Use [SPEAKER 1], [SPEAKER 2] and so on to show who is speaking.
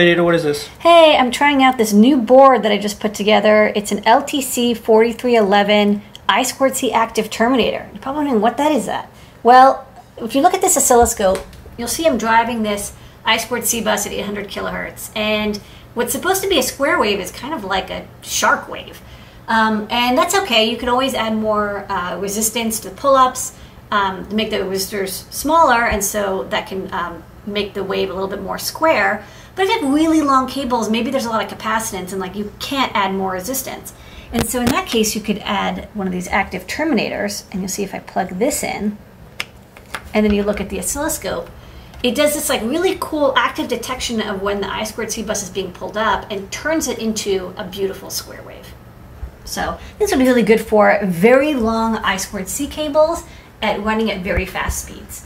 [SPEAKER 1] What is this?
[SPEAKER 2] Hey, I'm trying out this new board that I just put together. It's an LTC 4311 I squared C active terminator. You're probably wondering what that is that. Well, if you look at this oscilloscope, you'll see I'm driving this I squared C bus at 800 kilohertz. And what's supposed to be a square wave is kind of like a shark wave. Um, and that's okay. You can always add more uh, resistance to pull-ups um, to make the resistors smaller, and so that can um, make the wave a little bit more square. But if you have really long cables, maybe there's a lot of capacitance and like you can't add more resistance. And so in that case, you could add one of these active terminators, and you'll see if I plug this in, and then you look at the oscilloscope, it does this like really cool active detection of when the I squared C bus is being pulled up and turns it into a beautiful square wave. So this would be really good for very long I squared C cables at running at very fast speeds.